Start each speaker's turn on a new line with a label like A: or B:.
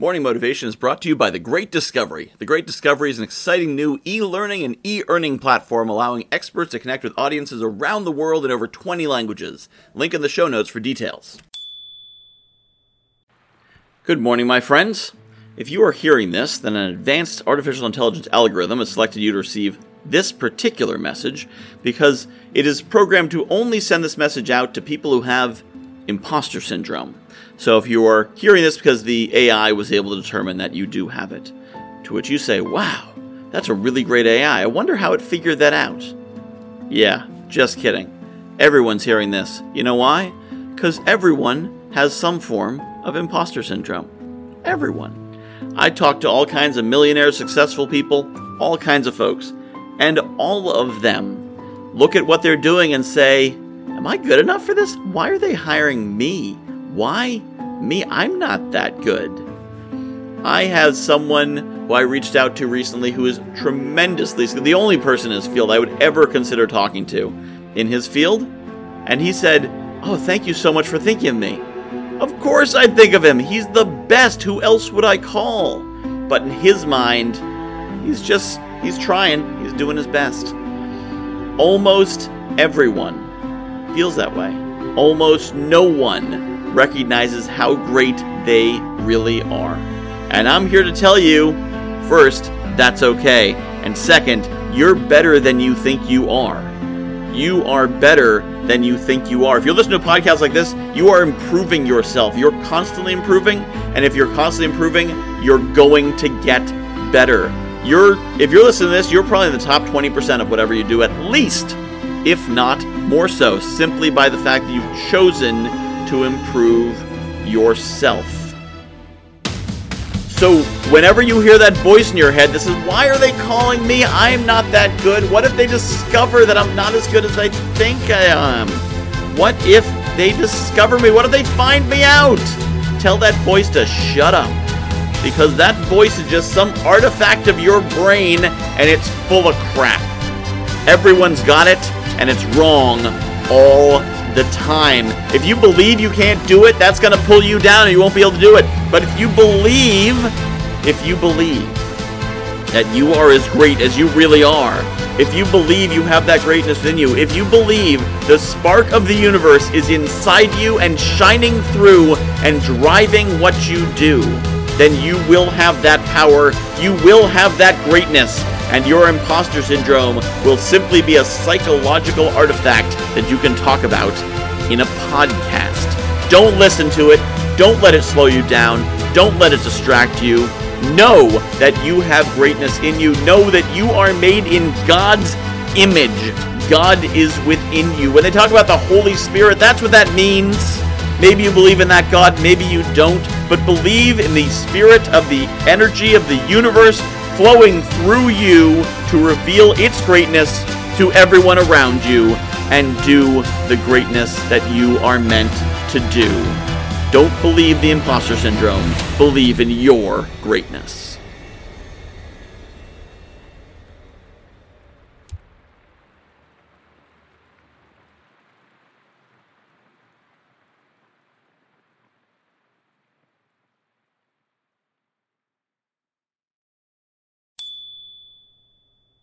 A: Morning Motivation is brought to you by The Great Discovery. The Great Discovery is an exciting new e learning and e earning platform allowing experts to connect with audiences around the world in over 20 languages. Link in the show notes for details. Good morning, my friends. If you are hearing this, then an advanced artificial intelligence algorithm has selected you to receive this particular message because it is programmed to only send this message out to people who have imposter syndrome. So if you are hearing this because the AI was able to determine that you do have it, to which you say, wow, that's a really great AI. I wonder how it figured that out. Yeah, just kidding. Everyone's hearing this. You know why? Because everyone has some form of imposter syndrome. Everyone. I talk to all kinds of millionaires, successful people, all kinds of folks, and all of them look at what they're doing and say, Am I good enough for this? Why are they hiring me? Why me, I'm not that good. I have someone who I reached out to recently who is tremendously the only person in his field I would ever consider talking to in his field. And he said, Oh, thank you so much for thinking of me. Of course I'd think of him. He's the best. Who else would I call? But in his mind, he's just, he's trying. He's doing his best. Almost everyone feels that way. Almost no one recognizes how great they really are. And I'm here to tell you first, that's okay. And second, you're better than you think you are. You are better than you think you are. If you're listening to podcasts like this, you are improving yourself. You're constantly improving, and if you're constantly improving, you're going to get better. You're if you're listening to this, you're probably in the top 20% of whatever you do at least, if not more so, simply by the fact that you've chosen to improve yourself. So, whenever you hear that voice in your head this is Why are they calling me? I'm not that good. What if they discover that I'm not as good as I think I am? What if they discover me? What if they find me out? Tell that voice to shut up. Because that voice is just some artifact of your brain and it's full of crap. Everyone's got it and it's wrong all the time. If you believe you can't do it, that's going to pull you down and you won't be able to do it. But if you believe, if you believe that you are as great as you really are, if you believe you have that greatness in you, if you believe the spark of the universe is inside you and shining through and driving what you do, then you will have that power, you will have that greatness, and your imposter syndrome will simply be a psychological artifact that you can talk about in a podcast. Don't listen to it. Don't let it slow you down. Don't let it distract you. Know that you have greatness in you. Know that you are made in God's image. God is within you. When they talk about the Holy Spirit, that's what that means. Maybe you believe in that God, maybe you don't, but believe in the spirit of the energy of the universe flowing through you to reveal its greatness to everyone around you and do the greatness that you are meant to do. Don't believe the imposter syndrome, believe in your greatness.